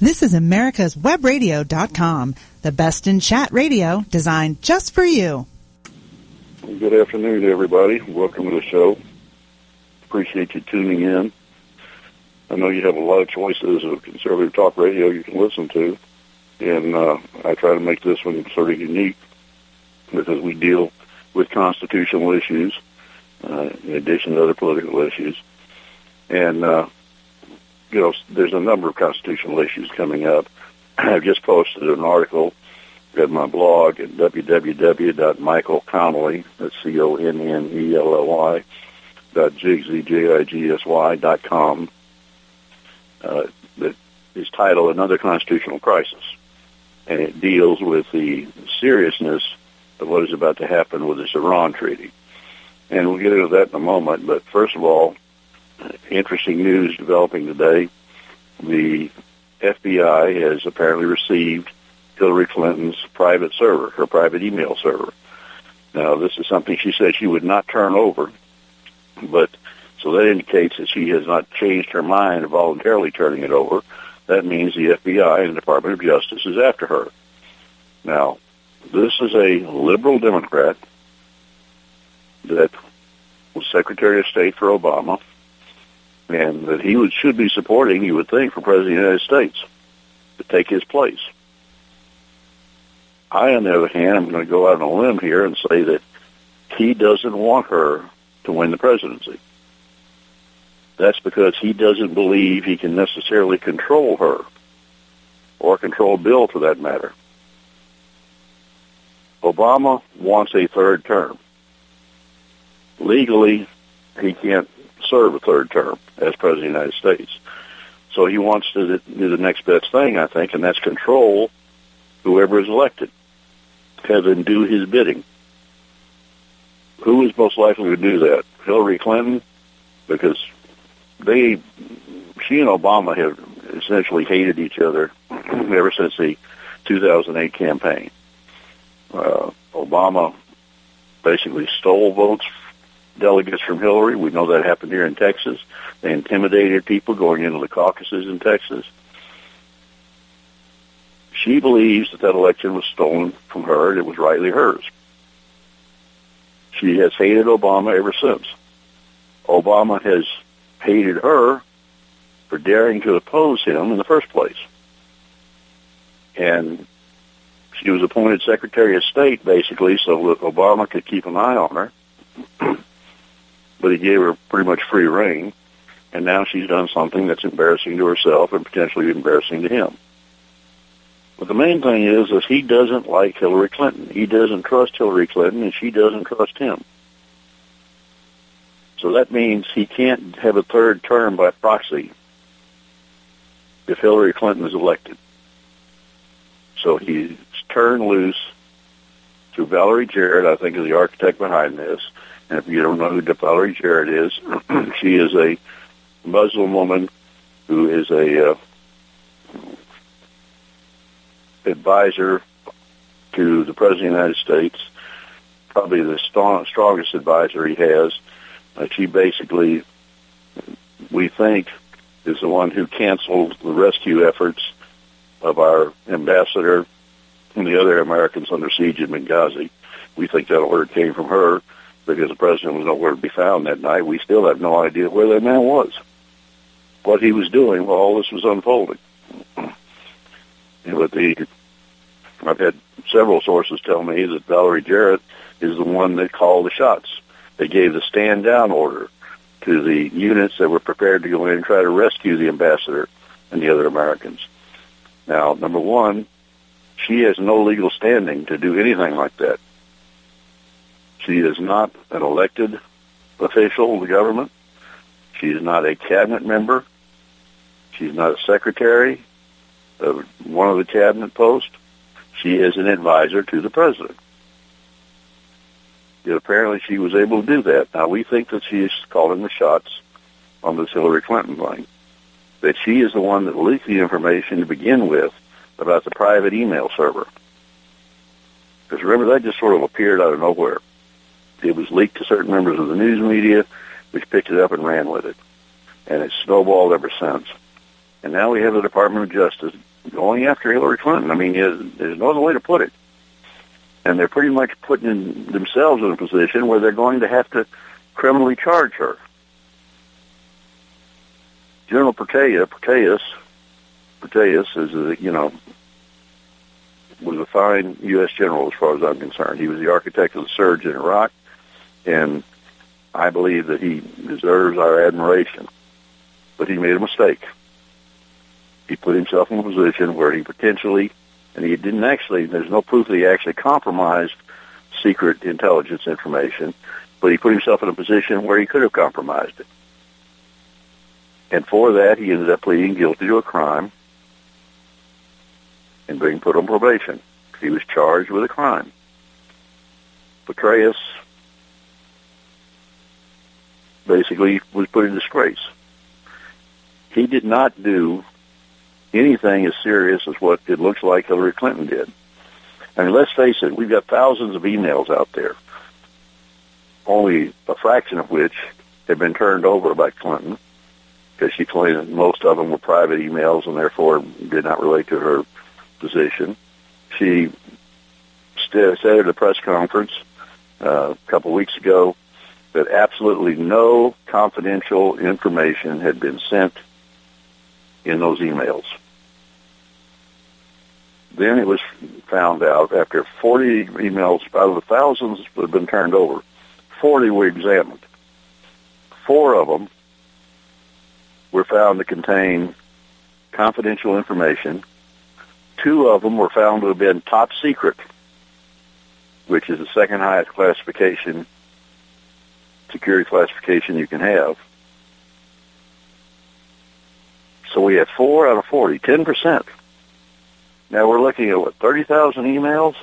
This is America's Webradio.com, the best in chat radio designed just for you. Good afternoon, everybody. Welcome to the show. Appreciate you tuning in. I know you have a lot of choices of conservative talk radio you can listen to, and uh, I try to make this one sort of unique because we deal with constitutional issues uh, in addition to other political issues. And uh, you know, there's a number of constitutional issues coming up. I've just posted an article at my blog at www.michaelconnelly, that's C-O-N-N-E-L-L-Y, dot dot com, uh, that is titled Another Constitutional Crisis. And it deals with the seriousness of what is about to happen with this Iran treaty. And we'll get into that in a moment, but first of all, interesting news developing today. The FBI has apparently received Hillary Clinton's private server, her private email server. Now, this is something she said she would not turn over, but so that indicates that she has not changed her mind of voluntarily turning it over. That means the FBI and the Department of Justice is after her. Now, this is a liberal Democrat that was Secretary of State for Obama and that he would, should be supporting, you would think, for President of the United States to take his place. I, on the other hand, am going to go out on a limb here and say that he doesn't want her to win the presidency. That's because he doesn't believe he can necessarily control her or control Bill for that matter. Obama wants a third term. Legally, he can't serve a third term as president of the United States. So he wants to do the next best thing, I think, and that's control whoever is elected. Have them do his bidding. Who is most likely to do that? Hillary Clinton, because they, she and Obama have essentially hated each other ever since the 2008 campaign. Uh, Obama basically stole votes delegates from Hillary. We know that happened here in Texas. They intimidated people going into the caucuses in Texas. She believes that that election was stolen from her and it was rightly hers. She has hated Obama ever since. Obama has hated her for daring to oppose him in the first place. And she was appointed Secretary of State, basically, so that Obama could keep an eye on her. but he gave her pretty much free rein, and now she's done something that's embarrassing to herself and potentially embarrassing to him. But the main thing is, is he doesn't like Hillary Clinton. He doesn't trust Hillary Clinton, and she doesn't trust him. So that means he can't have a third term by proxy if Hillary Clinton is elected. So he's turned loose to Valerie Jarrett, I think is the architect behind this, and if you don't know who Valerie Jarrett is, she is a Muslim woman who is a uh, advisor to the President of the United States, probably the strong, strongest advisor he has. Uh, she basically, we think, is the one who canceled the rescue efforts of our ambassador and the other Americans under siege in Benghazi. We think that order came from her because the president was nowhere to be found that night. We still have no idea where that man was, what he was doing while all this was unfolding. but the, I've had several sources tell me that Valerie Jarrett is the one that called the shots. They gave the stand down order to the units that were prepared to go in and try to rescue the ambassador and the other Americans. Now, number one, she has no legal standing to do anything like that. She is not an elected official of the government. She is not a cabinet member. She's not a secretary of one of the cabinet posts. She is an advisor to the president. Yet apparently she was able to do that. Now we think that she is calling the shots on this Hillary Clinton thing. That she is the one that leaked the information to begin with about the private email server. Because remember, that just sort of appeared out of nowhere. It was leaked to certain members of the news media, which picked it up and ran with it. And it's snowballed ever since. And now we have the Department of Justice going after Hillary Clinton. I mean, there's no other way to put it. And they're pretty much putting themselves in a position where they're going to have to criminally charge her. General Petraeus, Petraeus, Petraeus is, a, you know, was a fine U.S. general as far as I'm concerned. He was the architect of the surge in Iraq, and I believe that he deserves our admiration. But he made a mistake. He put himself in a position where he potentially, and he didn't actually, there's no proof that he actually compromised secret intelligence information, but he put himself in a position where he could have compromised it. And for that, he ended up pleading guilty to a crime and being put on probation. He was charged with a crime. Petraeus basically was put in disgrace. He did not do anything as serious as what it looks like Hillary Clinton did. I mean, let's face it, we've got thousands of emails out there, only a fraction of which have been turned over by Clinton, because she claimed that most of them were private emails and therefore did not relate to her position. She said at a press conference uh, a couple weeks ago that absolutely no confidential information had been sent in those emails. Then it was found out after 40 emails out of the thousands that had been turned over, 40 were examined. Four of them were found to contain confidential information. Two of them were found to have been top secret, which is the second highest classification, security classification you can have. So we had four out of 40, 10%. Now we're looking at what, 30,000 emails?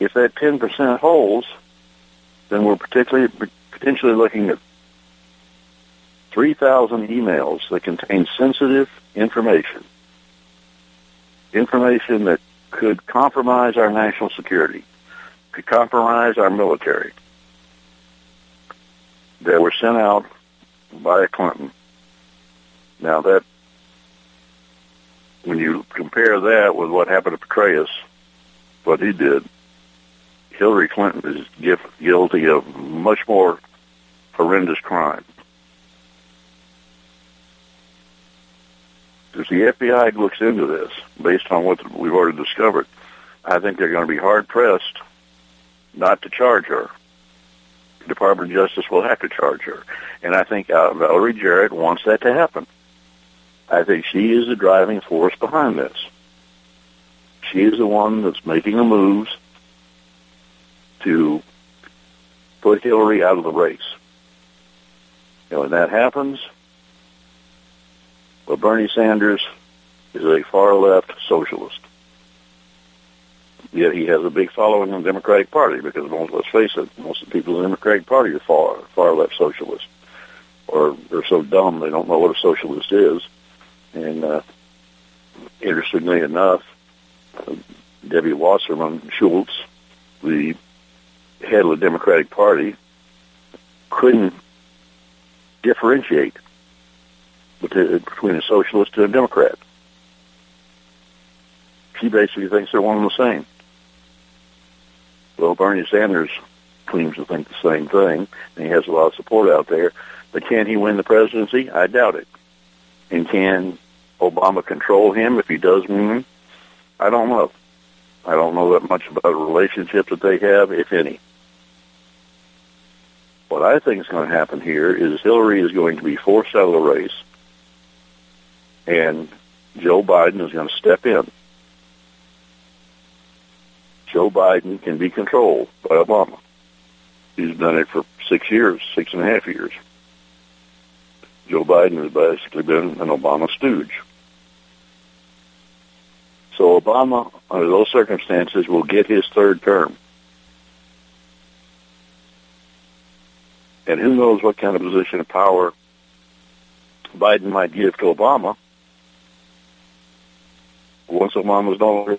If that 10% holds, then we're particularly potentially looking at 3,000 emails that contain sensitive information. Information that could compromise our national security, could compromise our military, that were sent out by Clinton. Now that when you compare that with what happened to Petraeus, what he did, Hillary Clinton is guilty of much more horrendous crime. If the FBI looks into this, based on what we've already discovered, I think they're going to be hard pressed not to charge her. Department of Justice will have to charge her, and I think uh, Valerie Jarrett wants that to happen. I think she is the driving force behind this. She is the one that's making the moves to put Hillary out of the race. And when that happens, well, Bernie Sanders is a far left socialist. Yet he has a big following in the Democratic Party because most, let's face it, most of the people in the Democratic Party are far far left socialists, or they're so dumb they don't know what a socialist is. And uh, interestingly enough, uh, Debbie Wasserman Schultz, the head of the Democratic Party, couldn't differentiate between a socialist and a Democrat. She basically thinks they're one and the same. Well, Bernie Sanders claims to think the same thing, and he has a lot of support out there. But can he win the presidency? I doubt it. And can Obama control him if he does win? I don't know. I don't know that much about the relationship that they have, if any. What I think is going to happen here is Hillary is going to be forced out of the race, and Joe Biden is going to step in. Joe Biden can be controlled by Obama. He's done it for six years, six and a half years. Joe Biden has basically been an Obama stooge. So Obama, under those circumstances, will get his third term. And who knows what kind of position of power Biden might give to Obama once Obama's no longer.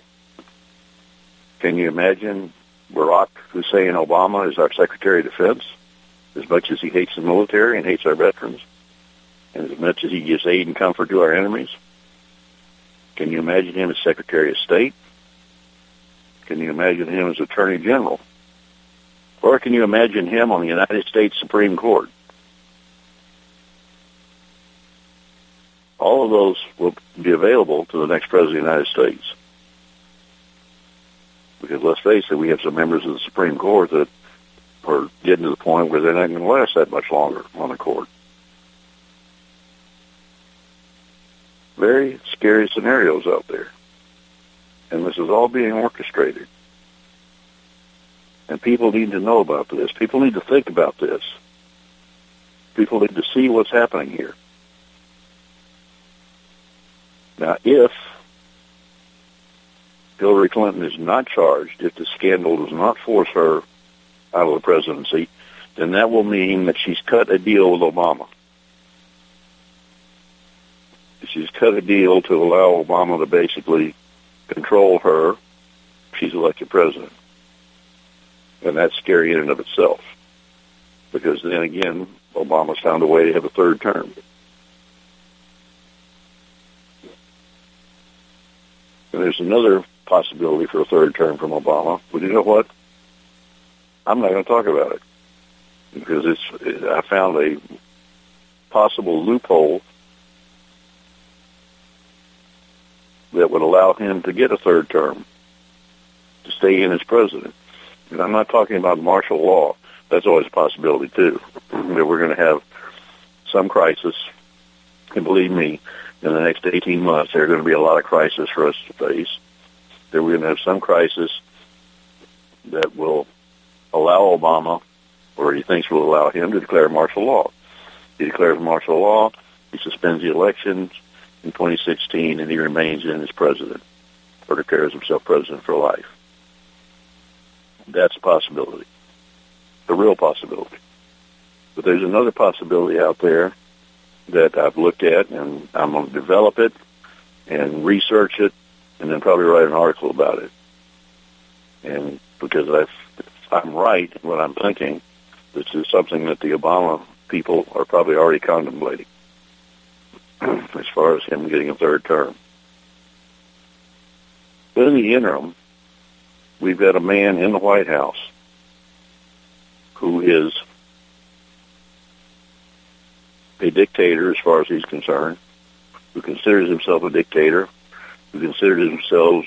Can you imagine Barack Hussein Obama as our Secretary of Defense? As much as he hates the military and hates our veterans, and as much as he gives aid and comfort to our enemies, Can you imagine him as Secretary of State? Can you imagine him as Attorney General? Or can you imagine him on the United States Supreme Court? All of those will be available to the next President of the United States. Because let's face it, we have some members of the Supreme Court that are getting to the point where they're not going to last that much longer on the court. Very scary scenarios out there. And this is all being orchestrated. And people need to know about this. People need to think about this. People need to see what's happening here. Now, if Hillary Clinton is not charged, if the scandal does not force her out of the presidency, then that will mean that she's cut a deal with Obama. She's cut a deal to allow Obama to basically control her. She's elected president. And that's scary in and of itself. Because then again, Obama's found a way to have a third term. And there's another possibility for a third term from Obama. But you know what? I'm not going to talk about it because it's. I found a possible loophole that would allow him to get a third term to stay in as president. And I'm not talking about martial law. That's always a possibility too. that we're going to have some crisis, and believe me, in the next 18 months, there are going to be a lot of crisis for us to face. That we're going to have some crisis that will allow Obama, or he thinks will allow him, to declare martial law. He declares martial law. He suspends the elections in 2016, and he remains in as president, or declares himself president for life. That's a possibility, a real possibility. But there's another possibility out there that I've looked at, and I'm going to develop it and research it, and then probably write an article about it. And because if I'm right in what I'm thinking, this is something that the Obama people are probably already contemplating as far as him getting a third term. But in the interim, we've got a man in the White House who is a dictator as far as he's concerned, who considers himself a dictator, who considers himself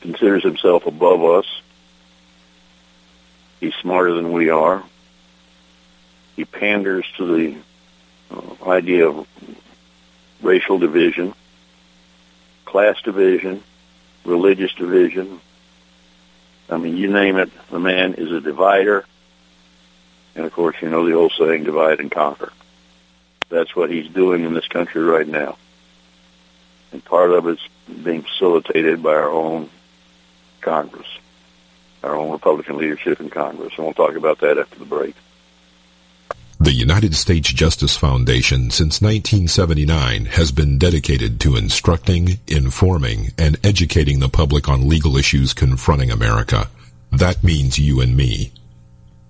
considers himself above us. He's smarter than we are. He panders to the uh, idea of racial division, class division, religious division. I mean, you name it, the man is a divider. And of course, you know the old saying, divide and conquer. That's what he's doing in this country right now. And part of it's being facilitated by our own Congress, our own Republican leadership in Congress. And we'll talk about that after the break. The United States Justice Foundation since 1979 has been dedicated to instructing, informing, and educating the public on legal issues confronting America. That means you and me.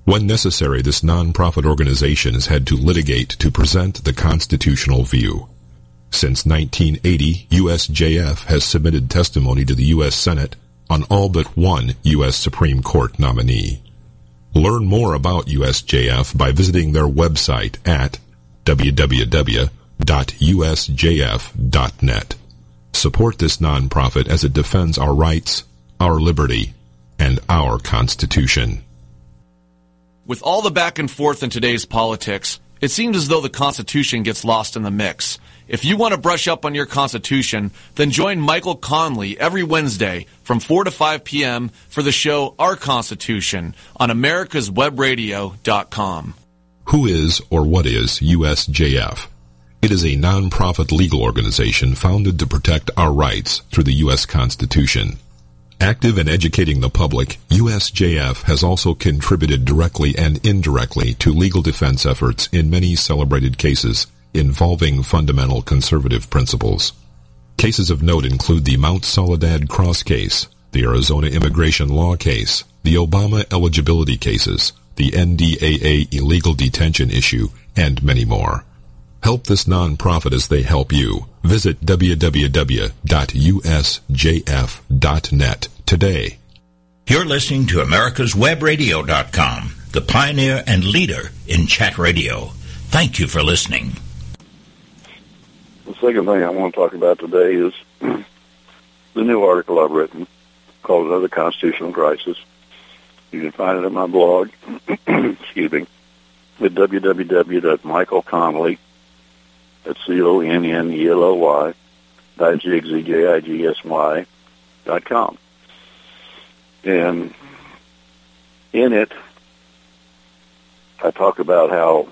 When necessary, this nonprofit organization has had to litigate to present the constitutional view. Since 1980, USJF has submitted testimony to the U.S. Senate on all but one U.S. Supreme Court nominee. Learn more about USJF by visiting their website at www.usjf.net. Support this nonprofit as it defends our rights, our liberty, and our Constitution. With all the back and forth in today's politics, it seems as though the Constitution gets lost in the mix. If you want to brush up on your Constitution, then join Michael Connelly every Wednesday from 4 to 5 p.m. for the show Our Constitution on americaswebradio.com. Who is or what is USJF? It is a nonprofit legal organization founded to protect our rights through the U.S. Constitution. Active in educating the public, USJF has also contributed directly and indirectly to legal defense efforts in many celebrated cases involving fundamental conservative principles. Cases of note include the Mount Soledad Cross case, the Arizona immigration law case, the Obama eligibility cases, the NDAA illegal detention issue, and many more. Help this nonprofit as they help you. Visit www.usjf.net today. You're listening to America'sWebRadio.com, the pioneer and leader in chat radio. Thank you for listening. The second thing I want to talk about today is the new article I've written called Another Constitutional Crisis. You can find it at my blog, excuse me, at www.michaelconnelly, that's C-O-N-N-E-L-O-Y, dot com. And in it, I talk about how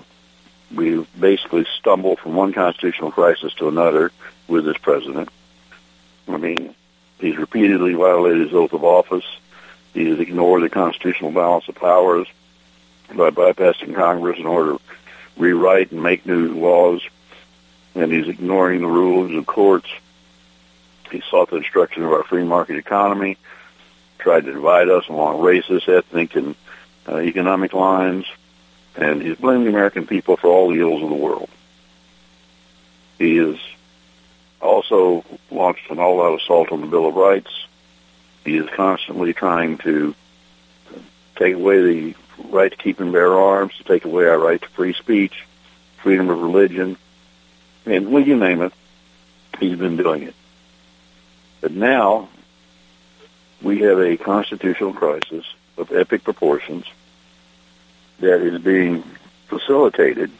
we basically stumble from one constitutional crisis to another with this president. I mean, he's repeatedly violated his oath of office. He has ignored the constitutional balance of powers by bypassing Congress in order to rewrite and make new laws. And he's ignoring the rules of courts. He sought the destruction of our free market economy, tried to divide us along racist, ethnic, and uh, economic lines and he's blaming the American people for all the ills of the world. He has also launched an all-out assault on the Bill of Rights. He is constantly trying to take away the right to keep and bear arms, to take away our right to free speech, freedom of religion, and well, you name it, he's been doing it. But now we have a constitutional crisis of epic proportions that is being facilitated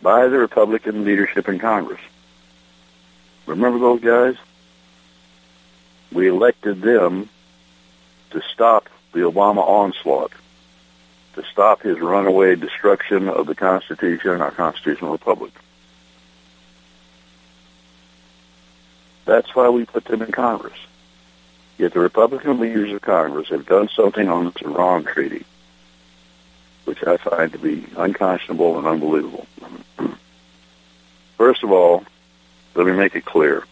by the Republican leadership in Congress. Remember those guys? We elected them to stop the Obama onslaught, to stop his runaway destruction of the Constitution and our constitutional republic. That's why we put them in Congress. Yet the Republican leaders of Congress have done something on the Tehran Treaty which I find to be unconscionable and unbelievable. First of all, let me make it clear,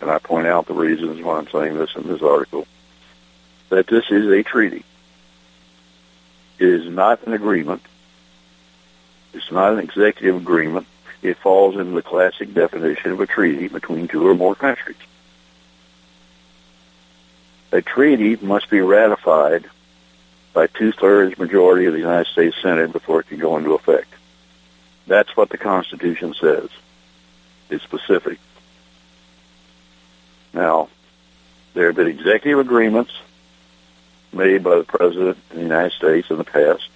and I point out the reasons why I'm saying this in this article, that this is a treaty. It is not an agreement. It's not an executive agreement. It falls into the classic definition of a treaty between two or more countries. A treaty must be ratified by two-thirds majority of the United States Senate before it can go into effect. That's what the Constitution says. It's specific. Now, there have been executive agreements made by the President of the United States in the past.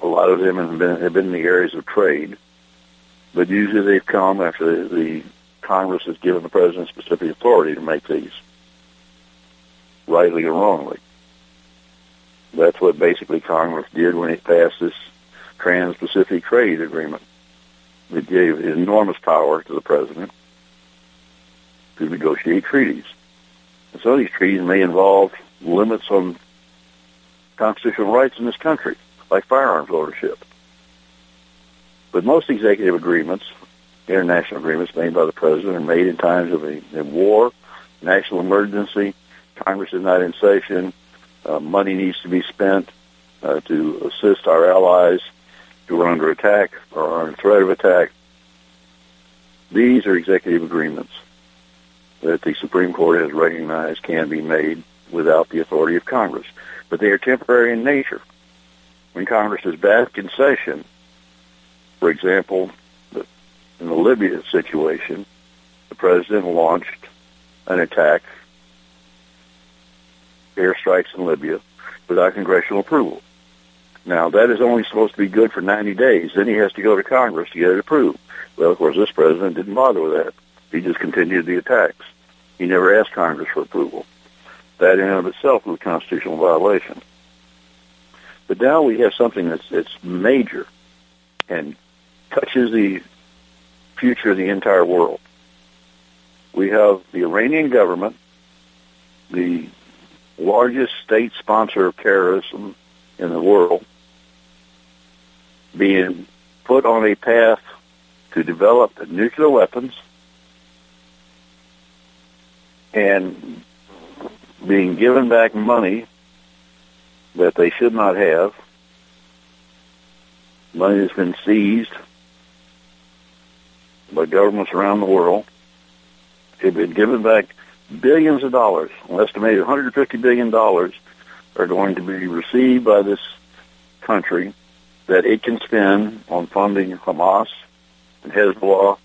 A lot of them have been, have been in the areas of trade, but usually they've come after the, the Congress has given the President specific authority to make these, rightly or wrongly. That's what basically Congress did when it passed this Trans-Pacific Trade Agreement. It gave enormous power to the president to negotiate treaties. And some of these treaties may involve limits on constitutional rights in this country, like firearms ownership. But most executive agreements, international agreements made by the president, are made in times of a, a war, national emergency, Congress is not in session, uh, money needs to be spent uh, to assist our allies who are under attack or are under threat of attack. These are executive agreements that the Supreme Court has recognized can be made without the authority of Congress. But they are temporary in nature. When Congress is back in session, for example, in the Libya situation, the president launched an attack airstrikes in Libya without congressional approval. Now, that is only supposed to be good for 90 days. Then he has to go to Congress to get it approved. Well, of course, this president didn't bother with that. He just continued the attacks. He never asked Congress for approval. That in and of itself was a constitutional violation. But now we have something that's, that's major and touches the future of the entire world. We have the Iranian government, the largest state sponsor of terrorism in the world being put on a path to develop nuclear weapons and being given back money that they should not have, money that's been seized, by governments around the world. They've been given back billions of dollars, an estimated $150 billion are going to be received by this country that it can spend on funding Hamas and Hezbollah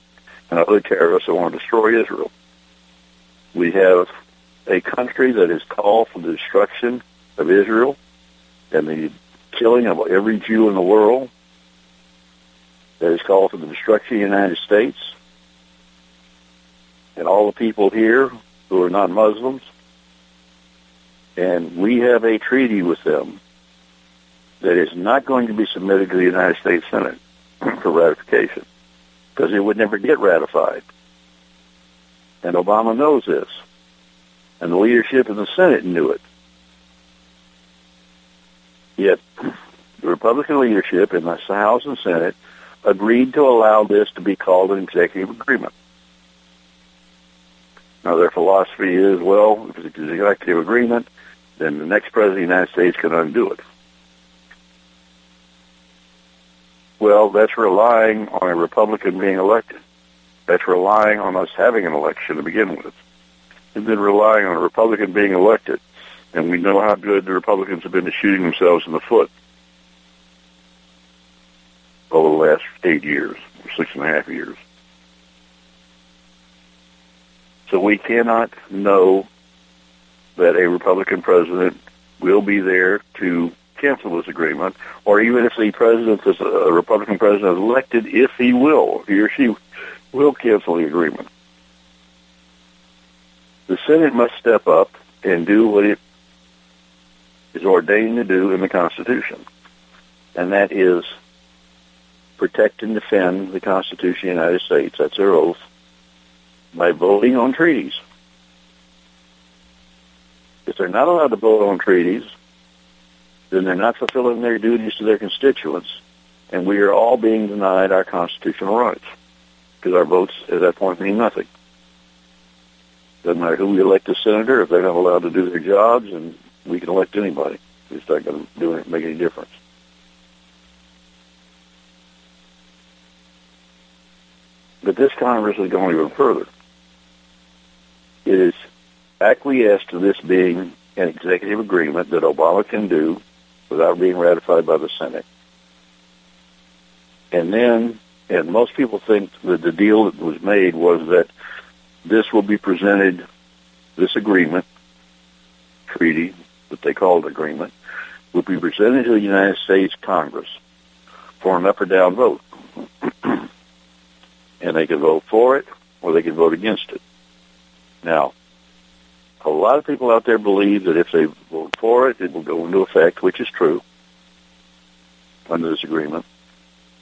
and other terrorists that want to destroy Israel. We have a country that has called for the destruction of Israel and the killing of every Jew in the world, that has called for the destruction of the United States. And all the people here who are not Muslims. And we have a treaty with them that is not going to be submitted to the United States Senate for ratification because it would never get ratified. And Obama knows this. And the leadership in the Senate knew it. Yet the Republican leadership in the House and Senate agreed to allow this to be called an executive agreement. Now their philosophy is, well, if it's an executive agreement, then the next president of the United States can undo it. Well, that's relying on a Republican being elected. That's relying on us having an election to begin with. And then relying on a Republican being elected. And we know how good the Republicans have been at shooting themselves in the foot over the last eight years, six and a half years. So we cannot know that a Republican president will be there to cancel this agreement, or even if the president is uh, a Republican president is elected, if he will, he or she will cancel the agreement. The Senate must step up and do what it is ordained to do in the Constitution, and that is protect and defend the Constitution of the United States. That's their oath by voting on treaties. If they're not allowed to vote on treaties, then they're not fulfilling their duties to their constituents, and we are all being denied our constitutional rights because our votes at that point mean nothing. Doesn't matter who we elect as senator if they're not allowed to do their jobs, and we can elect anybody. It's not going to do make any difference. But this Congress has gone even further. Is acquiesced to this being an executive agreement that Obama can do without being ratified by the Senate. And then, and most people think that the deal that was made was that this will be presented, this agreement, treaty, that they called agreement, will be presented to the United States Congress for an up or down vote. and they can vote for it or they can vote against it. Now, a lot of people out there believe that if they vote for it, it will go into effect, which is true under this agreement.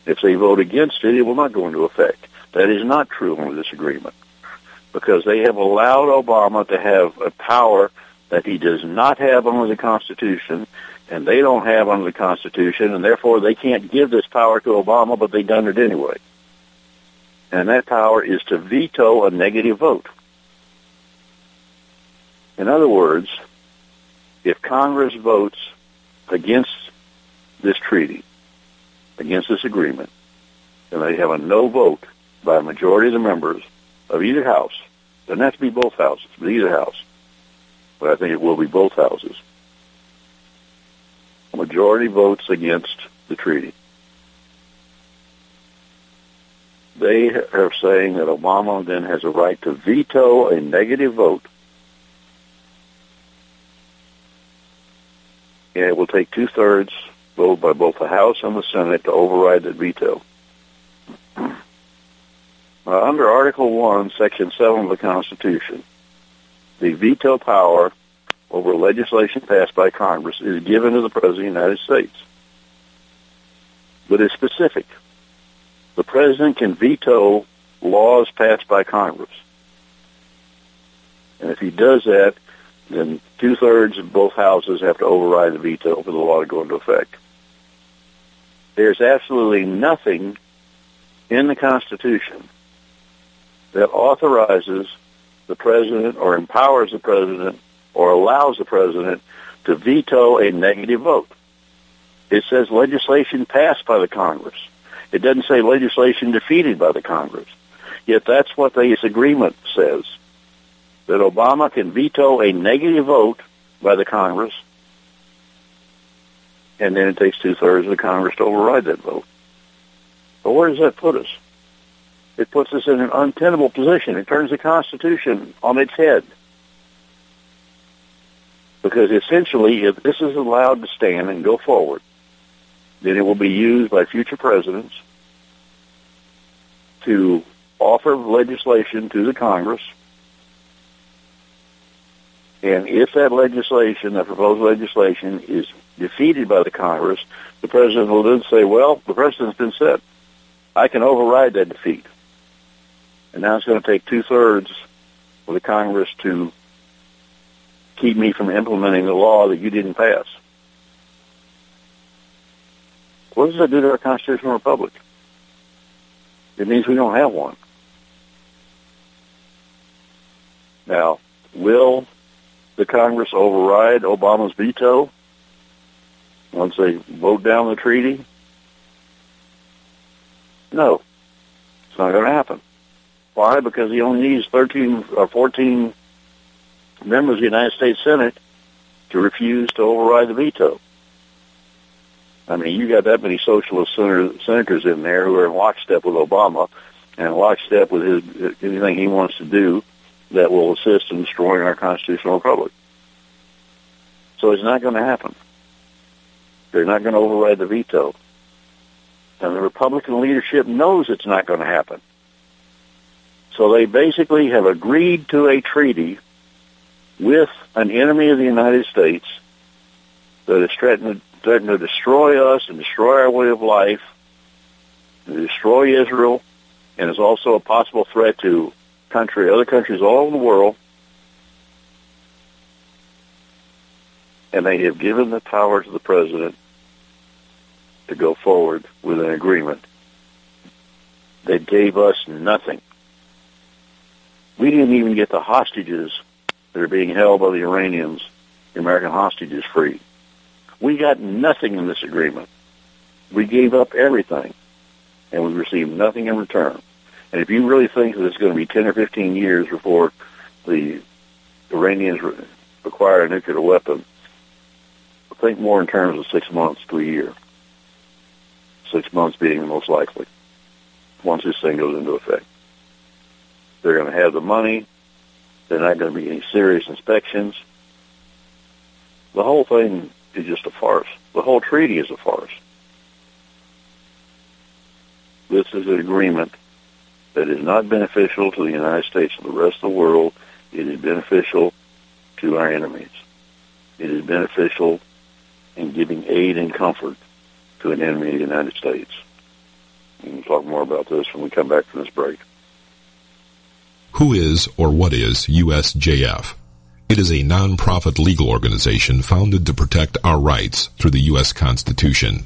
If they vote against it, it will not go into effect. That is not true under this agreement because they have allowed Obama to have a power that he does not have under the Constitution and they don't have under the Constitution and therefore they can't give this power to Obama, but they've done it anyway. And that power is to veto a negative vote. In other words, if Congress votes against this treaty, against this agreement, then they have a no vote by a majority of the members of either house. Doesn't have to be both houses, but either house. But I think it will be both houses. A majority votes against the treaty. They are saying that Obama then has a right to veto a negative vote and it will take two thirds vote by both the House and the Senate to override the veto. Uh, under Article 1, Section 7 of the Constitution, the veto power over legislation passed by Congress is given to the President of the United States. But it's specific. The President can veto laws passed by Congress. And if he does that, then two-thirds of both houses have to override the veto for the law to go into effect. There's absolutely nothing in the Constitution that authorizes the president or empowers the president or allows the president to veto a negative vote. It says legislation passed by the Congress. It doesn't say legislation defeated by the Congress. Yet that's what this agreement says, that Obama can veto a negative vote by the Congress, and then it takes two-thirds of the Congress to override that vote. But where does that put us? It puts us in an untenable position. It turns the Constitution on its head. Because essentially, if this is allowed to stand and go forward, then it will be used by future presidents to offer legislation to the Congress. And if that legislation, that proposed legislation, is defeated by the Congress, the president will then say, well, the president's been set. I can override that defeat. And now it's going to take two-thirds of the Congress to keep me from implementing the law that you didn't pass. What does that do to our constitutional republic? It means we don't have one. Now, will the Congress override Obama's veto once they vote down the treaty? No. It's not going to happen. Why? Because he only needs 13 or 14 members of the United States Senate to refuse to override the veto. I mean, you got that many socialist senator, senators in there who are in lockstep with Obama and lockstep with his anything he wants to do that will assist in destroying our constitutional republic. So it's not going to happen. They're not going to override the veto. And the Republican leadership knows it's not going to happen. So they basically have agreed to a treaty with an enemy of the United States that is threatening, threatening to destroy us and destroy our way of life, and destroy Israel, and is also a possible threat to country, other countries all over the world. And they have given the power to the president to go forward with an agreement that gave us nothing. We didn't even get the hostages that are being held by the Iranians, the American hostages, free. We got nothing in this agreement. We gave up everything, and we received nothing in return. And if you really think that it's going to be 10 or 15 years before the Iranians acquire a nuclear weapon, think more in terms of six months to a year. Six months being the most likely once this thing goes into effect. They're going to have the money. They're not going to be any serious inspections. The whole thing is just a farce. The whole treaty is a farce. This is an agreement that is not beneficial to the United States and the rest of the world. It is beneficial to our enemies. It is beneficial in giving aid and comfort to an enemy of the United States. We can talk more about this when we come back from this break. Who is or what is USJF? It is a non-profit legal organization founded to protect our rights through the U.S. Constitution.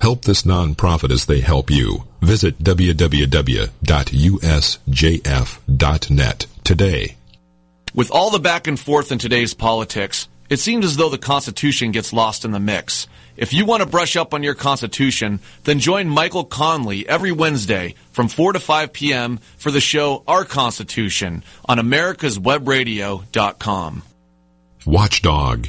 Help this nonprofit as they help you. Visit www.usjf.net today. With all the back and forth in today's politics, it seems as though the Constitution gets lost in the mix. If you want to brush up on your Constitution, then join Michael Connelly every Wednesday from 4 to 5 p.m. for the show Our Constitution on americaswebradio.com. Watchdog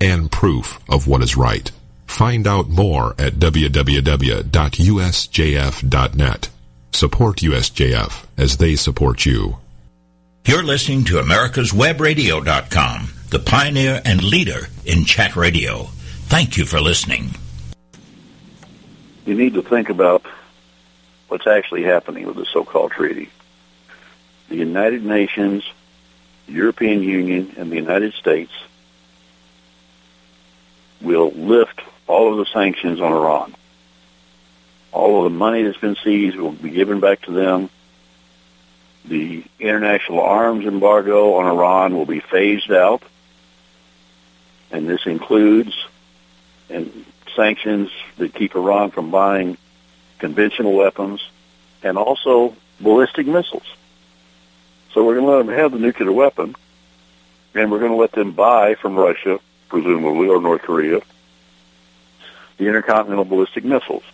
and proof of what is right. Find out more at www.usjf.net. Support USJF as they support you. You're listening to America'sWebRadio.com the pioneer and leader in chat radio. Thank you for listening. You need to think about what's actually happening with the so-called treaty. The United Nations, European Union, and the United States will lift all of the sanctions on Iran. All of the money that's been seized will be given back to them. The international arms embargo on Iran will be phased out. And this includes and sanctions that keep Iran from buying conventional weapons and also ballistic missiles. So we're going to let them have the nuclear weapon, and we're going to let them buy from Russia, presumably, or North Korea, the intercontinental ballistic missiles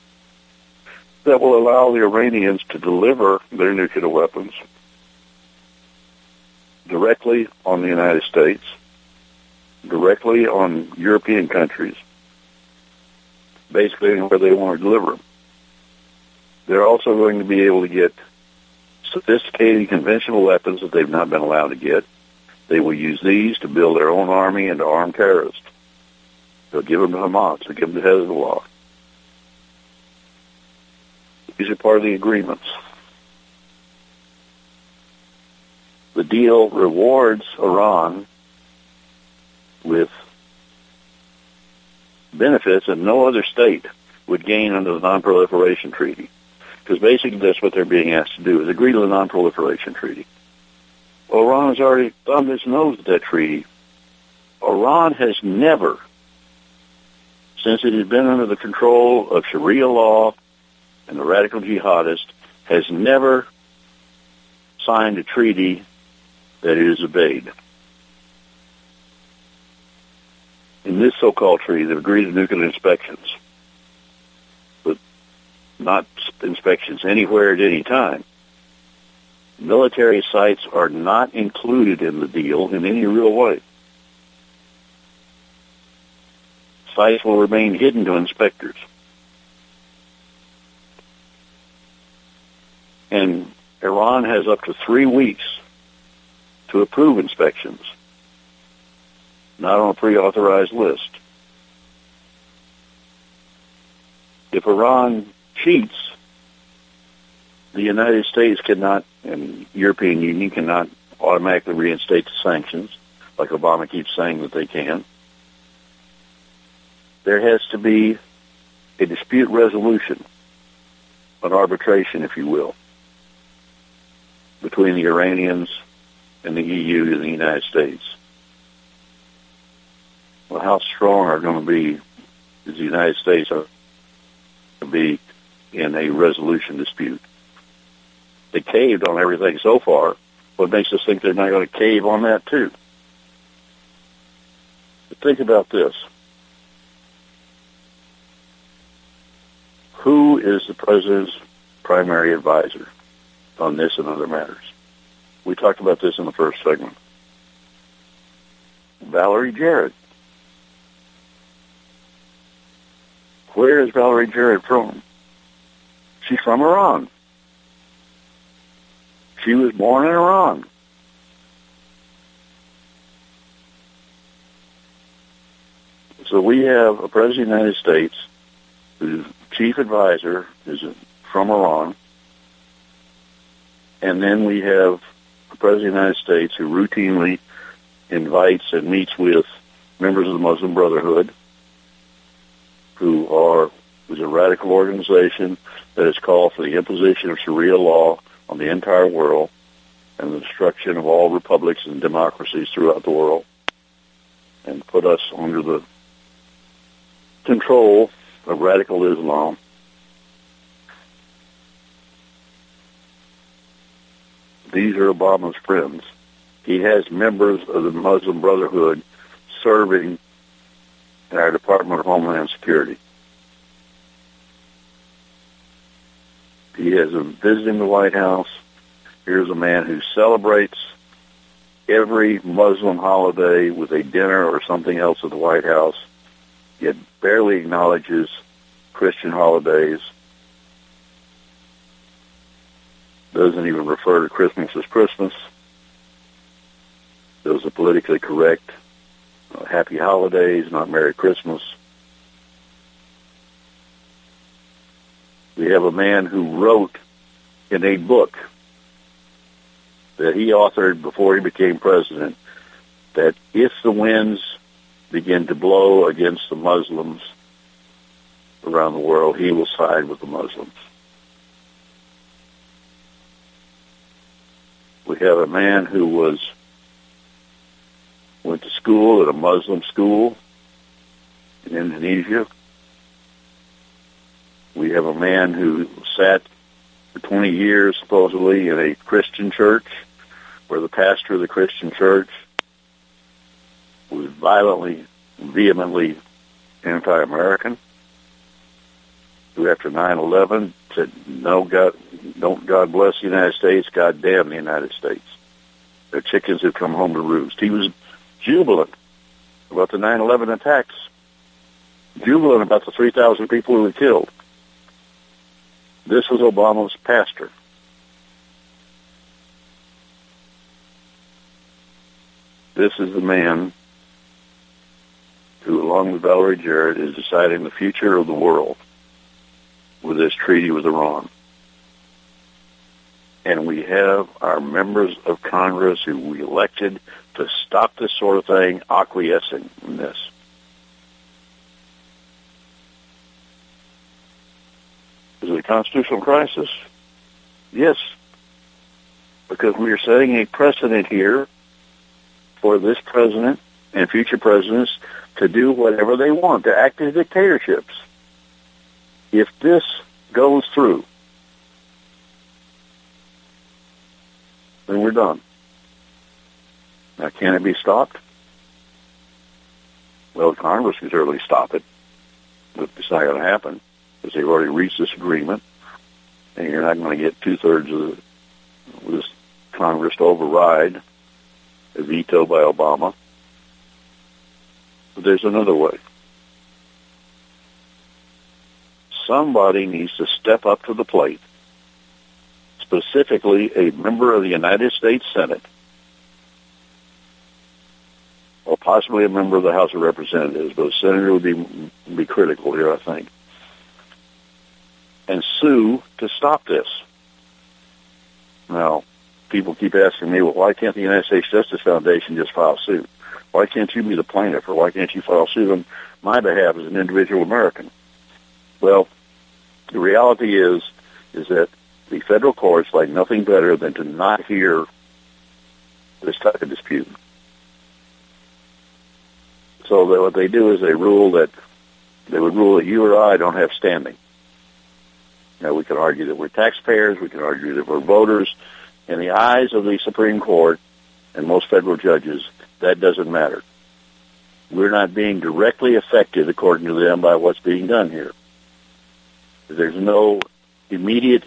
that will allow the Iranians to deliver their nuclear weapons directly on the United States, directly on European countries, basically anywhere they want to deliver them. They're also going to be able to get sophisticated conventional weapons that they've not been allowed to get. They will use these to build their own army and to arm terrorists. They'll give them to Hamas. They'll give them to Hezbollah. These are part of the agreements. The deal rewards Iran with benefits that no other state would gain under the Non-Proliferation Treaty. Because basically that's what they're being asked to do, is agree to the Non-Proliferation Treaty. Iran has already thumbed its nose at that treaty. Iran has never, since it has been under the control of Sharia law and the radical jihadists, has never signed a treaty that it has obeyed. In this so-called treaty, they've agreed to nuclear inspections, but not inspections anywhere at any time. Military sites are not included in the deal in any real way. Sites will remain hidden to inspectors. And Iran has up to three weeks to approve inspections, not on a pre-authorized list. If Iran cheats, the United States cannot, and European Union cannot automatically reinstate the sanctions, like Obama keeps saying that they can. There has to be a dispute resolution, an arbitration, if you will, between the Iranians and the EU and the United States. Well, how strong are going to be is the United States to be in a resolution dispute? They caved on everything so far. What makes us think they're not going to cave on that too? But think about this. Who is the president's primary advisor on this and other matters? We talked about this in the first segment. Valerie Jarrett. Where is Valerie Jarrett from? She's from Iran. She was born in Iran. So we have a president of the United States whose chief advisor is from Iran. And then we have the President of the United States who routinely invites and meets with members of the Muslim Brotherhood who are is a radical organization that has called for the imposition of Sharia law on the entire world and the destruction of all republics and democracies throughout the world and put us under the control of radical Islam These are Obama's friends. He has members of the Muslim Brotherhood serving in our Department of Homeland Security. He them visiting the White House. Here's a man who celebrates every Muslim holiday with a dinner or something else at the White House, yet barely acknowledges Christian holidays doesn't even refer to Christmas as Christmas. Those are politically correct uh, Happy Holidays, not Merry Christmas. We have a man who wrote in a book that he authored before he became president that if the winds begin to blow against the Muslims around the world, he will side with the Muslims. We have a man who was went to school at a Muslim school in Indonesia. We have a man who sat for 20 years supposedly in a Christian church where the pastor of the Christian church was violently, vehemently anti-American, who after 9-11 said, no, God, don't God bless the United States, God damn the United States. Their chickens have come home to roost. He was jubilant about the 9-11 attacks, jubilant about the 3,000 people who were killed. This was Obama's pastor. This is the man who, along with Valerie Jarrett, is deciding the future of the world with this treaty with Iran. And we have our members of Congress who we elected to stop this sort of thing acquiescing in this. Is it a constitutional crisis? Yes. Because we are setting a precedent here for this president and future presidents to do whatever they want, to act as dictatorships. If this goes through, then we're done. Now, can it be stopped? Well, Congress can certainly stop it, but it's not going to happen because they've already reached this agreement, and you're not going to get two thirds of this Congress to override a veto by Obama. But there's another way. Somebody needs to step up to the plate, specifically a member of the United States Senate, or possibly a member of the House of Representatives, but a senator would be, be critical here, I think and sue to stop this. Now, people keep asking me, well, why can't the United States Justice Foundation just file suit? Why can't you be the plaintiff, or why can't you file suit on my behalf as an individual American? Well, the reality is, is that the federal courts like nothing better than to not hear this type of dispute. So that what they do is they rule that they would rule that you or I don't have standing. Now, we can argue that we're taxpayers. We can argue that we're voters. In the eyes of the Supreme Court and most federal judges, that doesn't matter. We're not being directly affected, according to them, by what's being done here. There's no immediate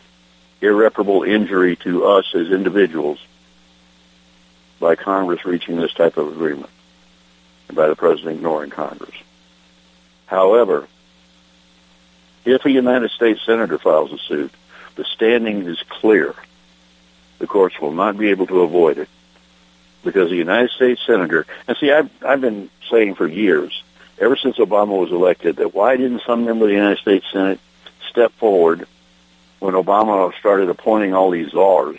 irreparable injury to us as individuals by Congress reaching this type of agreement and by the President ignoring Congress. However, if a United States Senator files a suit, the standing is clear. The courts will not be able to avoid it because the United States Senator, and see, I've, I've been saying for years, ever since Obama was elected, that why didn't some member of the United States Senate step forward when Obama started appointing all these czars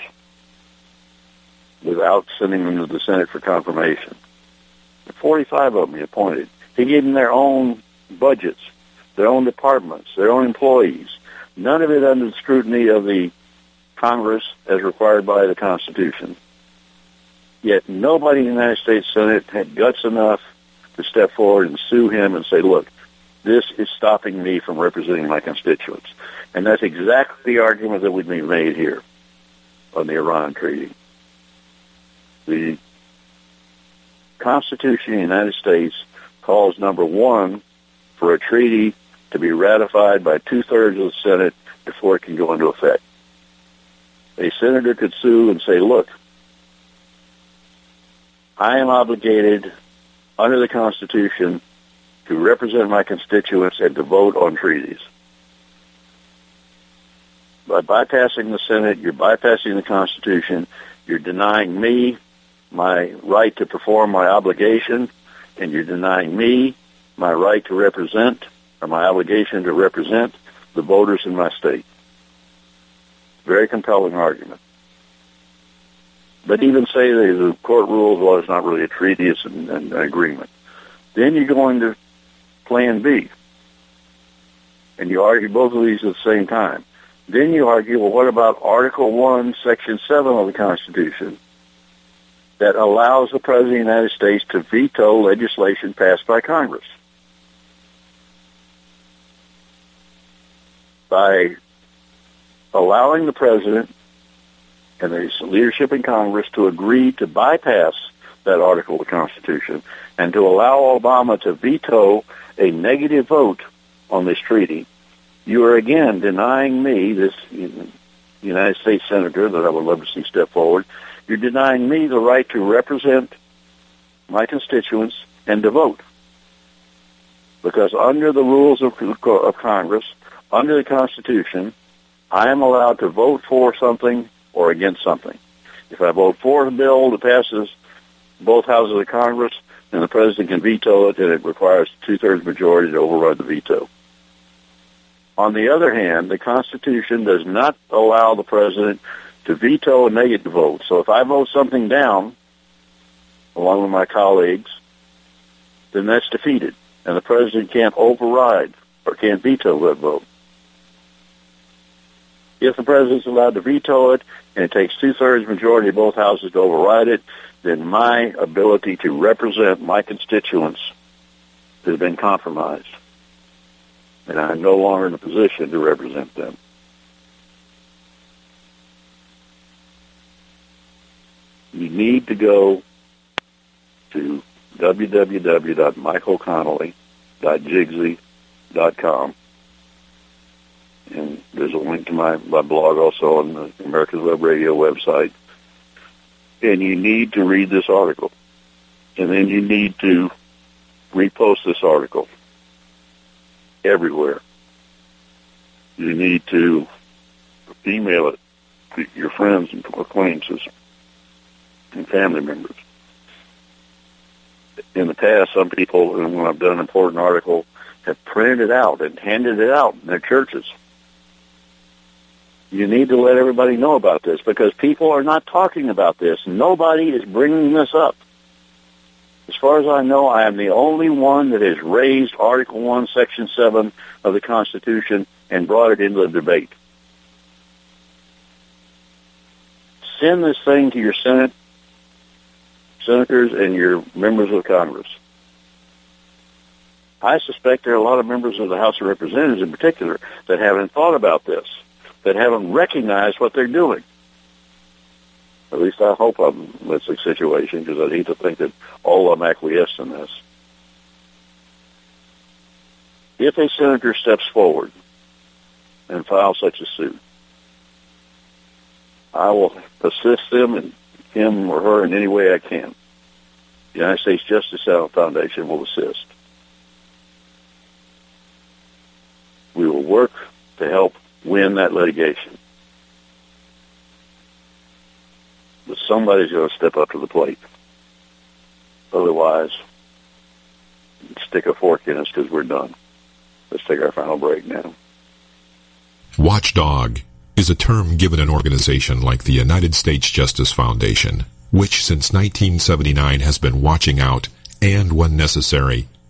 without sending them to the Senate for confirmation? 45 of them he appointed. He gave them their own budgets their own departments, their own employees. None of it under the scrutiny of the Congress as required by the Constitution. Yet nobody in the United States Senate had guts enough to step forward and sue him and say, look, this is stopping me from representing my constituents. And that's exactly the argument that would be made here on the Iran Treaty. The Constitution of the United States calls number one for a treaty to be ratified by two-thirds of the Senate before it can go into effect. A senator could sue and say, look, I am obligated under the Constitution to represent my constituents and to vote on treaties. By bypassing the Senate, you're bypassing the Constitution, you're denying me my right to perform my obligation and you're denying me my right to represent or my obligation to represent the voters in my state. Very compelling argument. But even say the court rules, well, it's not really a treaty, it's an, an agreement. Then you go into Plan B, and you argue both of these at the same time. Then you argue, well, what about Article 1, Section 7 of the Constitution that allows the President of the United States to veto legislation passed by Congress? By allowing the President and his leadership in Congress to agree to bypass that article of the Constitution and to allow Obama to veto a negative vote on this treaty, you are again denying me, this United States Senator that I would love to see step forward, you're denying me the right to represent my constituents and to vote. Because under the rules of, of Congress, under the Constitution, I am allowed to vote for something or against something. If I vote for a bill that passes both houses of Congress, then the president can veto it, and it requires two-thirds majority to override the veto. On the other hand, the Constitution does not allow the president to veto a negative vote. So if I vote something down, along with my colleagues, then that's defeated, and the president can't override or can't veto that vote. If the president's allowed to veto it, and it takes two-thirds majority of both houses to override it, then my ability to represent my constituents has been compromised. And I'm no longer in a position to represent them. You need to go to www.michaelconnelly.jigsy.com and there's a link to my, my blog also on the America's Web Radio website. And you need to read this article. And then you need to repost this article everywhere. You need to email it to your friends and acquaintances and family members. In the past, some people, when I've done an important article, have printed it out and handed it out in their churches you need to let everybody know about this because people are not talking about this. Nobody is bringing this up. As far as I know, I am the only one that has raised Article 1, Section 7 of the Constitution and brought it into the debate. Send this thing to your Senate, senators, and your members of Congress. I suspect there are a lot of members of the House of Representatives in particular that haven't thought about this that haven't recognized what they're doing. At least I hope I'm in this situation because I'd hate to think that all of them acquiesce in this. If a senator steps forward and files such a suit, I will assist them and him or her in any way I can. The United States Justice Foundation will assist. We will work to help win that litigation. But somebody's going to step up to the plate. Otherwise, stick a fork in us because we're done. Let's take our final break now. Watchdog is a term given an organization like the United States Justice Foundation, which since 1979 has been watching out and, when necessary,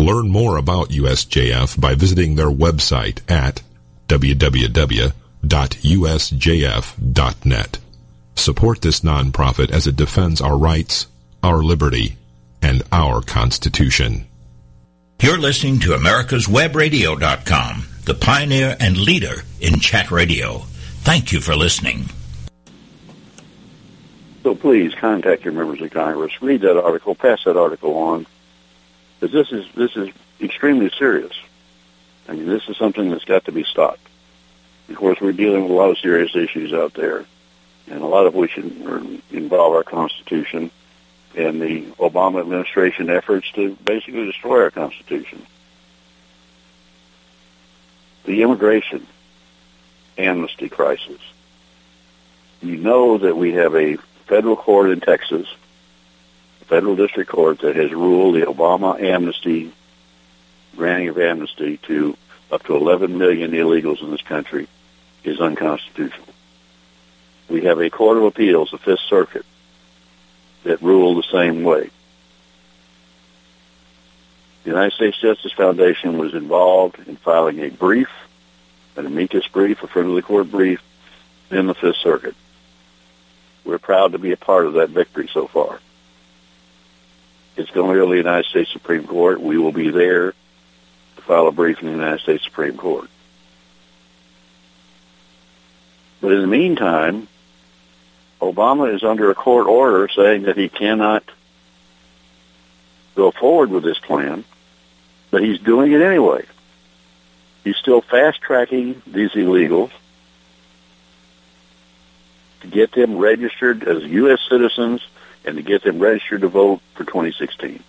Learn more about USJF by visiting their website at www.usjf.net. Support this nonprofit as it defends our rights, our liberty, and our Constitution. You're listening to America'sWebRadio.com, the pioneer and leader in chat radio. Thank you for listening. So please contact your members of Congress. Read that article. Pass that article on, because this is this is extremely serious. I mean, this is something that's got to be stopped. Of course, we're dealing with a lot of serious issues out there, and a lot of which involve our Constitution and the Obama administration efforts to basically destroy our Constitution. The immigration amnesty crisis. You know that we have a federal court in Texas, federal district court that has ruled the Obama amnesty, granting of amnesty to up to 11 million illegals in this country is unconstitutional. We have a court of appeals, the Fifth Circuit, that ruled the same way. The United States Justice Foundation was involved in filing a brief, an amicus brief, a friendly court brief, in the Fifth Circuit. We're proud to be a part of that victory so far. It's going to go to the United States Supreme Court. We will be there to file a brief in the United States Supreme Court. But in the meantime, Obama is under a court order saying that he cannot go forward with this plan, but he's doing it anyway. He's still fast tracking these illegals to get them registered as U.S. citizens and to get them registered to vote for 2016.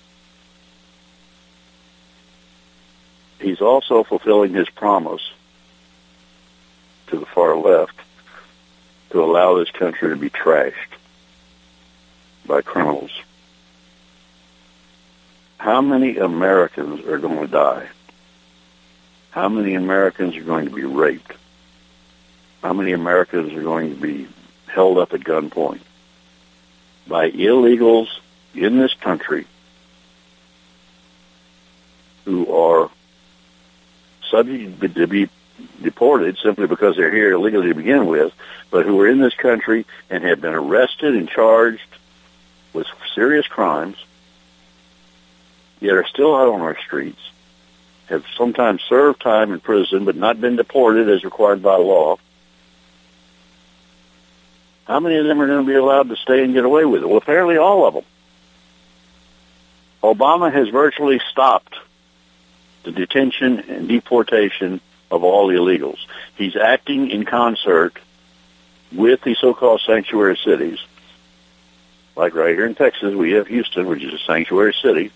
He's also fulfilling his promise to the far left to allow this country to be trashed by criminals. How many Americans are going to die? How many Americans are going to be raped? How many Americans are going to be held up at gunpoint by illegals in this country who are subject to be deported simply because they're here illegally to begin with, but who are in this country and have been arrested and charged with serious crimes, yet are still out on our streets, have sometimes served time in prison but not been deported as required by law. How many of them are going to be allowed to stay and get away with it? Well, apparently all of them. Obama has virtually stopped the detention and deportation of all illegals. He's acting in concert with the so-called sanctuary cities. Like right here in Texas, we have Houston, which is a sanctuary city.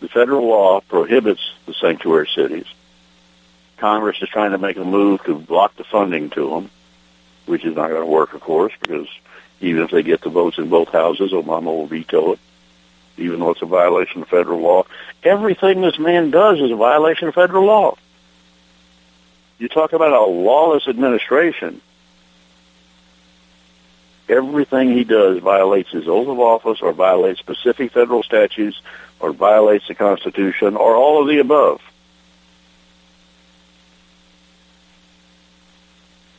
The federal law prohibits the sanctuary cities. Congress is trying to make a move to block the funding to them, which is not going to work, of course, because even if they get the votes in both houses, Obama will veto it even though it's a violation of federal law. Everything this man does is a violation of federal law. You talk about a lawless administration. Everything he does violates his oath of office or violates specific federal statutes or violates the Constitution or all of the above.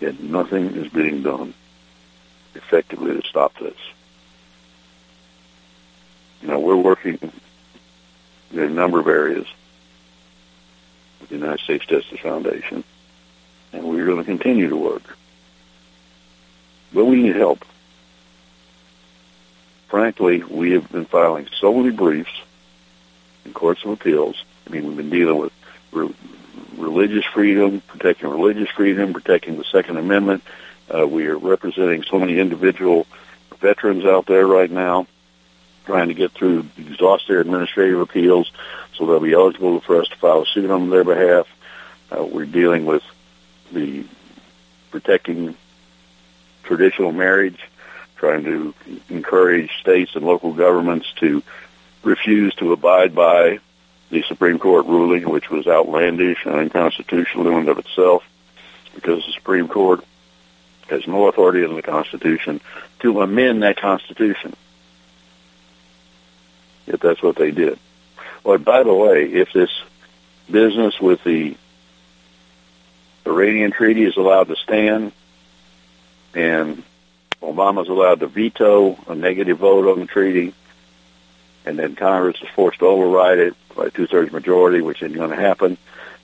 Yet nothing is being done effectively to stop this you know, we're working in a number of areas with the United States Justice Foundation, and we're going to continue to work. But we need help. Frankly, we have been filing so many briefs in courts of appeals. I mean, we've been dealing with religious freedom, protecting religious freedom, protecting the Second Amendment. Uh, we are representing so many individual veterans out there right now trying to get through, exhaust their administrative appeals so they'll be eligible for us to file a suit on their behalf. Uh, we're dealing with the protecting traditional marriage, trying to encourage states and local governments to refuse to abide by the Supreme Court ruling, which was outlandish and unconstitutional in and of itself, because the Supreme Court has no authority in the Constitution to amend that Constitution. If that's what they did. Well, by the way, if this business with the Iranian treaty is allowed to stand and Obama's allowed to veto a negative vote on the treaty, and then Congress is forced to override it by two-thirds majority, which isn't going to happen,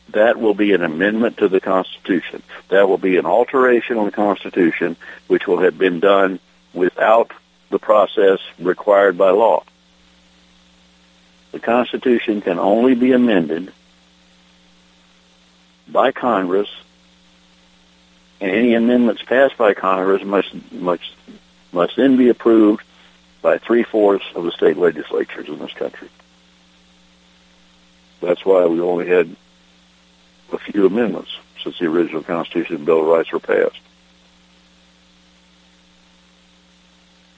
that will be an amendment to the Constitution. That will be an alteration on the Constitution, which will have been done without the process required by law. The Constitution can only be amended by Congress, and any amendments passed by Congress must must must then be approved by three fourths of the state legislatures in this country. That's why we only had a few amendments since the original Constitution and Bill of Rights were passed.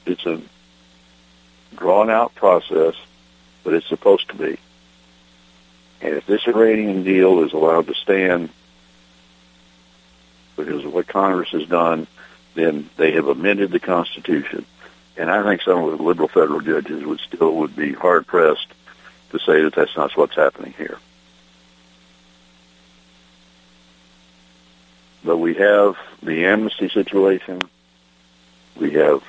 It's a drawn out process, but it's supposed to be. And if this Iranian deal is allowed to stand because of what Congress has done, then they have amended the Constitution. And I think some of the liberal federal judges would still would be hard pressed to say that that's not what's happening here. But we have the amnesty situation. We have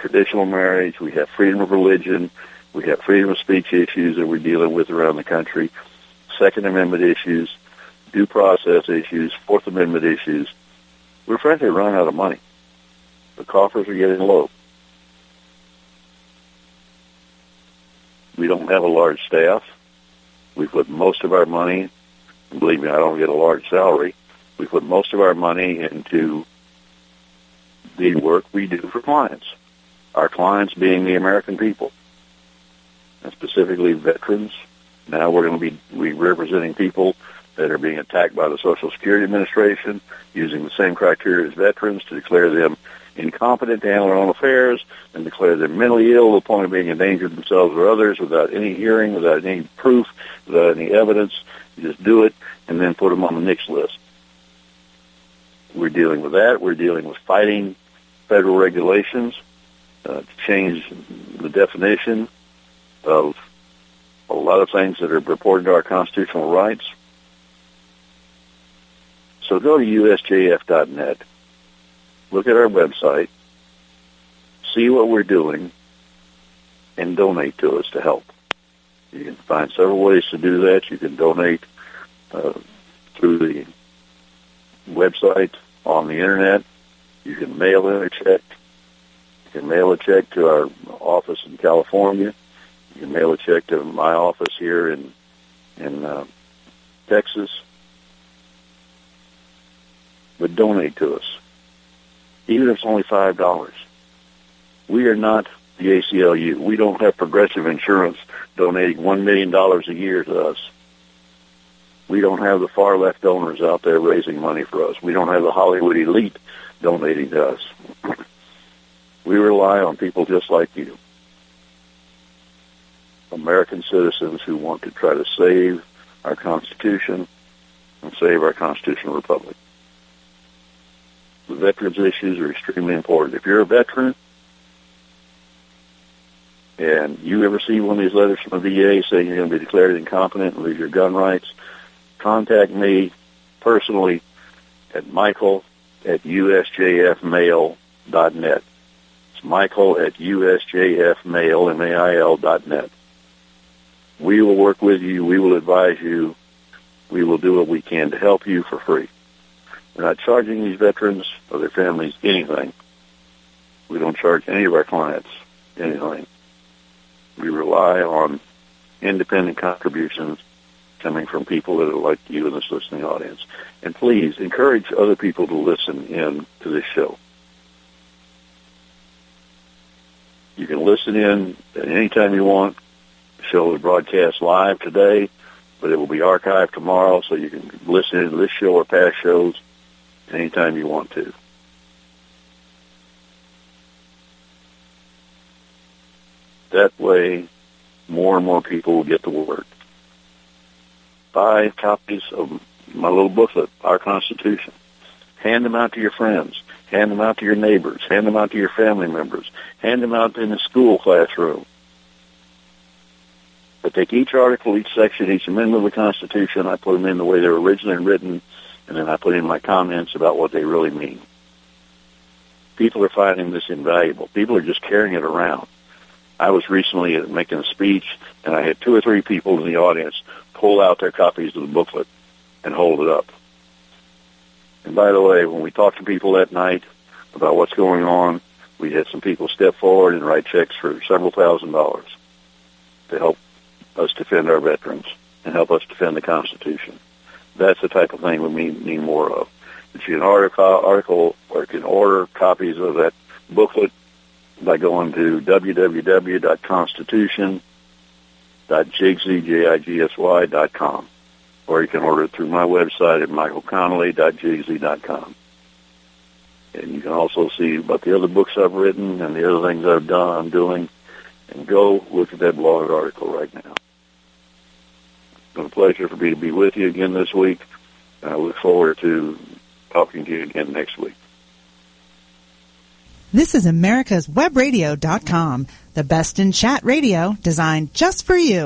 traditional marriage. We have freedom of religion. We have freedom of speech issues that we're dealing with around the country. Second Amendment issues, due process issues, Fourth Amendment issues. We're frankly running out of money. The coffers are getting low. We don't have a large staff. We put most of our money, believe me, I don't get a large salary. We put most of our money into the work we do for clients. Our clients being the American people, and specifically veterans. Now we're going to be we representing people that are being attacked by the Social Security Administration using the same criteria as veterans to declare them incompetent to handle their own affairs and declare them mentally ill to the point of being a danger to themselves or others without any hearing, without any proof, without any evidence. You just do it and then put them on the NICS list. We're dealing with that. We're dealing with fighting federal regulations uh, to change the definition of a lot of things that are reported to our constitutional rights. So go to usjf.net, look at our website, see what we're doing, and donate to us to help. You can find several ways to do that. You can donate uh, through the website on the internet. You can mail in a check. You can mail a check to our office in California. You can mail a check to my office here in in uh, Texas but donate to us. Even if it's only five dollars. We are not the ACLU. We don't have progressive insurance donating one million dollars a year to us. We don't have the far left donors out there raising money for us. We don't have the Hollywood elite donating to us. We rely on people just like you. American citizens who want to try to save our Constitution and save our constitutional republic the veterans issues are extremely important. If you're a veteran and you ever see one of these letters from the VA saying you're going to be declared incompetent and lose your gun rights, contact me personally at michael at usjfmail.net. It's michael at usjfmail, M-A-I-L dot net. We will work with you. We will advise you. We will do what we can to help you for free. We're not charging these veterans or their families anything. We don't charge any of our clients anything. We rely on independent contributions coming from people that are like you in this listening audience. And please encourage other people to listen in to this show. You can listen in at any time you want. The show is broadcast live today, but it will be archived tomorrow, so you can listen to this show or past shows anytime you want to. That way, more and more people will get the word. Buy copies of my little booklet, Our Constitution. Hand them out to your friends. Hand them out to your neighbors. Hand them out to your family members. Hand them out in the school classroom. I take each article, each section, each amendment of the Constitution, I put them in the way they were originally written, and then I put in my comments about what they really mean. People are finding this invaluable. People are just carrying it around. I was recently making a speech, and I had two or three people in the audience pull out their copies of the booklet and hold it up. And by the way, when we talk to people that night about what's going on, we had some people step forward and write checks for several thousand dollars to help us defend our veterans and help us defend the Constitution. That's the type of thing we need, need more of. If you can order, article or you can order copies of that booklet by going to www.constitution.jigsy.com or you can order it through my website at michaelconnelly.jigsy.com. And you can also see about the other books I've written and the other things I've done, I'm doing. And go look at that blog article right now. Been a pleasure for me to be with you again this week. I look forward to talking to you again next week. This is America's Webradio.com, the best in chat radio designed just for you.